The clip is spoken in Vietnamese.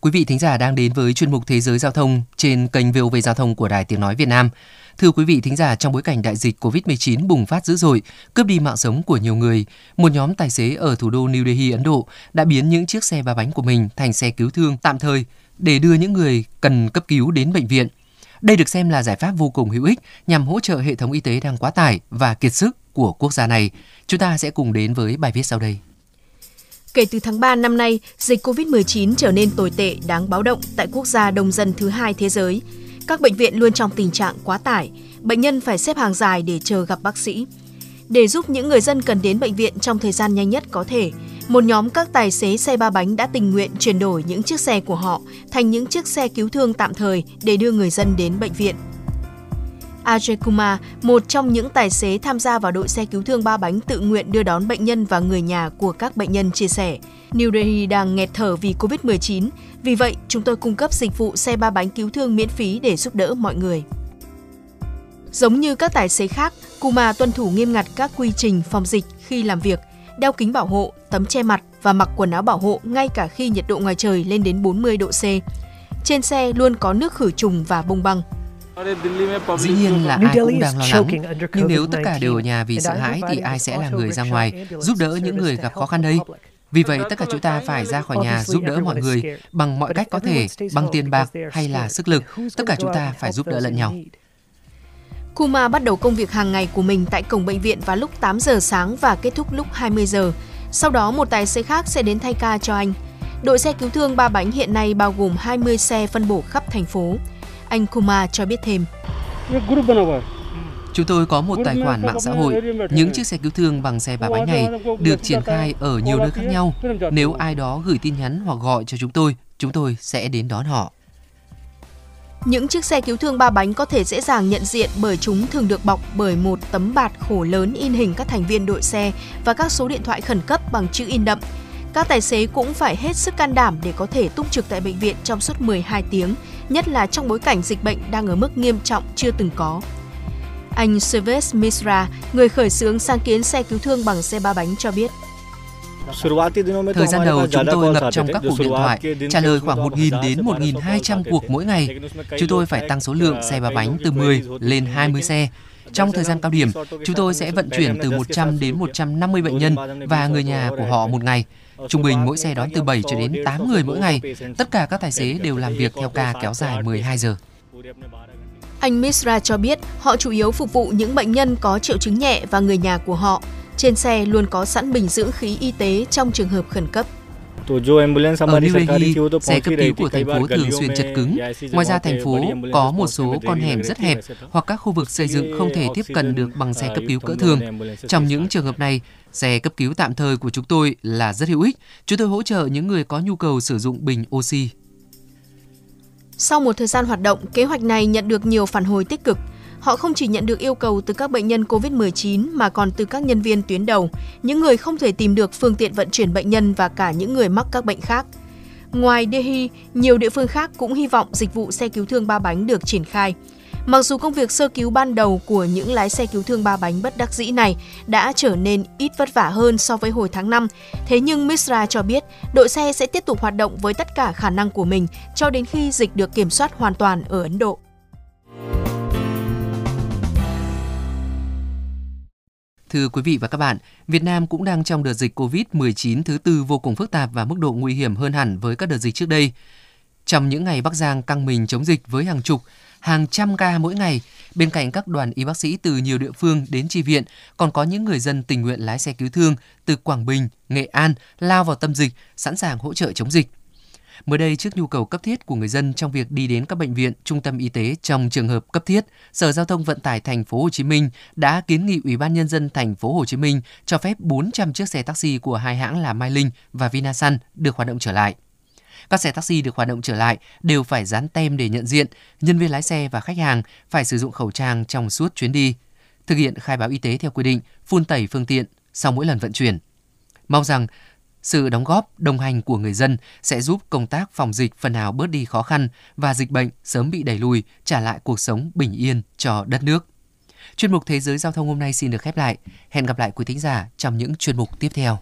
Quý vị thính giả đang đến với chuyên mục Thế giới Giao thông trên kênh VOV Giao thông của Đài Tiếng Nói Việt Nam. Thưa quý vị thính giả, trong bối cảnh đại dịch COVID-19 bùng phát dữ dội, cướp đi mạng sống của nhiều người, một nhóm tài xế ở thủ đô New Delhi, Ấn Độ đã biến những chiếc xe ba bánh của mình thành xe cứu thương tạm thời để đưa những người cần cấp cứu đến bệnh viện. Đây được xem là giải pháp vô cùng hữu ích nhằm hỗ trợ hệ thống y tế đang quá tải và kiệt sức của quốc gia này. Chúng ta sẽ cùng đến với bài viết sau đây. Kể từ tháng 3 năm nay, dịch COVID-19 trở nên tồi tệ đáng báo động tại quốc gia đông dân thứ hai thế giới. Các bệnh viện luôn trong tình trạng quá tải, bệnh nhân phải xếp hàng dài để chờ gặp bác sĩ. Để giúp những người dân cần đến bệnh viện trong thời gian nhanh nhất có thể, một nhóm các tài xế xe ba bánh đã tình nguyện chuyển đổi những chiếc xe của họ thành những chiếc xe cứu thương tạm thời để đưa người dân đến bệnh viện. Ajay Kumar, một trong những tài xế tham gia vào đội xe cứu thương ba bánh tự nguyện đưa đón bệnh nhân và người nhà của các bệnh nhân chia sẻ. New Delhi đang nghẹt thở vì Covid-19, vì vậy chúng tôi cung cấp dịch vụ xe ba bánh cứu thương miễn phí để giúp đỡ mọi người. Giống như các tài xế khác, Kumar tuân thủ nghiêm ngặt các quy trình phòng dịch khi làm việc, đeo kính bảo hộ, tấm che mặt và mặc quần áo bảo hộ ngay cả khi nhiệt độ ngoài trời lên đến 40 độ C. Trên xe luôn có nước khử trùng và bông băng. Dĩ nhiên là ai cũng đang lo lắng, nhưng nếu tất cả đều ở nhà vì sợ hãi thì ai sẽ là người ra ngoài giúp đỡ những người gặp khó khăn đây? Vì vậy, tất cả chúng ta phải ra khỏi nhà giúp đỡ mọi người bằng mọi cách có thể, bằng tiền bạc hay là sức lực. Tất cả chúng ta phải giúp đỡ lẫn nhau. Kuma bắt đầu công việc hàng ngày của mình tại cổng bệnh viện vào lúc 8 giờ sáng và kết thúc lúc 20 giờ. Sau đó một tài xế khác sẽ đến thay ca cho anh. Đội xe cứu thương ba bánh hiện nay bao gồm 20 xe phân bổ khắp thành phố. Anh Kumar cho biết thêm. Chúng tôi có một tài khoản mạng xã hội. Những chiếc xe cứu thương bằng xe ba bánh này được triển khai ở nhiều nơi khác nhau. Nếu ai đó gửi tin nhắn hoặc gọi cho chúng tôi, chúng tôi sẽ đến đón họ. Những chiếc xe cứu thương ba bánh có thể dễ dàng nhận diện bởi chúng thường được bọc bởi một tấm bạt khổ lớn in hình các thành viên đội xe và các số điện thoại khẩn cấp bằng chữ in đậm. Các tài xế cũng phải hết sức can đảm để có thể túc trực tại bệnh viện trong suốt 12 tiếng, nhất là trong bối cảnh dịch bệnh đang ở mức nghiêm trọng chưa từng có. Anh Suresh Misra, người khởi xướng sáng kiến xe cứu thương bằng xe ba bánh cho biết. Thời gian đầu chúng tôi ngập trong các cuộc điện thoại, trả lời khoảng 1.000 đến 1.200 cuộc mỗi ngày. Chúng tôi phải tăng số lượng xe ba bánh từ 10 lên 20 xe. Trong thời gian cao điểm, chúng tôi sẽ vận chuyển từ 100 đến 150 bệnh nhân và người nhà của họ một ngày. Trung bình mỗi xe đón từ 7 cho đến 8 người mỗi ngày. Tất cả các tài xế đều làm việc theo ca kéo dài 12 giờ. Anh Misra cho biết họ chủ yếu phục vụ những bệnh nhân có triệu chứng nhẹ và người nhà của họ. Trên xe luôn có sẵn bình dưỡng khí y tế trong trường hợp khẩn cấp. Ở New Delhi, xe cấp cứu của thành phố thường xuyên chật cứng. Ngoài ra, thành phố có một số con hẻm rất hẹp hoặc các khu vực xây dựng không thể tiếp cận được bằng xe cấp cứu cỡ thường. Trong những trường hợp này, xe cấp cứu tạm thời của chúng tôi là rất hữu ích. Chúng tôi hỗ trợ những người có nhu cầu sử dụng bình oxy. Sau một thời gian hoạt động, kế hoạch này nhận được nhiều phản hồi tích cực. Họ không chỉ nhận được yêu cầu từ các bệnh nhân COVID-19 mà còn từ các nhân viên tuyến đầu, những người không thể tìm được phương tiện vận chuyển bệnh nhân và cả những người mắc các bệnh khác. Ngoài Delhi, nhiều địa phương khác cũng hy vọng dịch vụ xe cứu thương ba bánh được triển khai. Mặc dù công việc sơ cứu ban đầu của những lái xe cứu thương ba bánh bất đắc dĩ này đã trở nên ít vất vả hơn so với hồi tháng 5, thế nhưng Misra cho biết đội xe sẽ tiếp tục hoạt động với tất cả khả năng của mình cho đến khi dịch được kiểm soát hoàn toàn ở Ấn Độ. Thưa quý vị và các bạn, Việt Nam cũng đang trong đợt dịch COVID-19 thứ tư vô cùng phức tạp và mức độ nguy hiểm hơn hẳn với các đợt dịch trước đây. Trong những ngày Bắc Giang căng mình chống dịch với hàng chục, hàng trăm ca mỗi ngày, bên cạnh các đoàn y bác sĩ từ nhiều địa phương đến tri viện, còn có những người dân tình nguyện lái xe cứu thương từ Quảng Bình, Nghệ An lao vào tâm dịch, sẵn sàng hỗ trợ chống dịch. Mới đây trước nhu cầu cấp thiết của người dân trong việc đi đến các bệnh viện, trung tâm y tế trong trường hợp cấp thiết, Sở Giao thông Vận tải thành phố Hồ Chí Minh đã kiến nghị Ủy ban nhân dân thành phố Hồ Chí Minh cho phép 400 chiếc xe taxi của hai hãng là Mai Linh và Vinasun được hoạt động trở lại. Các xe taxi được hoạt động trở lại đều phải dán tem để nhận diện, nhân viên lái xe và khách hàng phải sử dụng khẩu trang trong suốt chuyến đi, thực hiện khai báo y tế theo quy định, phun tẩy phương tiện sau mỗi lần vận chuyển. Mong rằng sự đóng góp đồng hành của người dân sẽ giúp công tác phòng dịch phần nào bớt đi khó khăn và dịch bệnh sớm bị đẩy lùi, trả lại cuộc sống bình yên cho đất nước. Chuyên mục Thế giới Giao thông hôm nay xin được khép lại. Hẹn gặp lại quý thính giả trong những chuyên mục tiếp theo.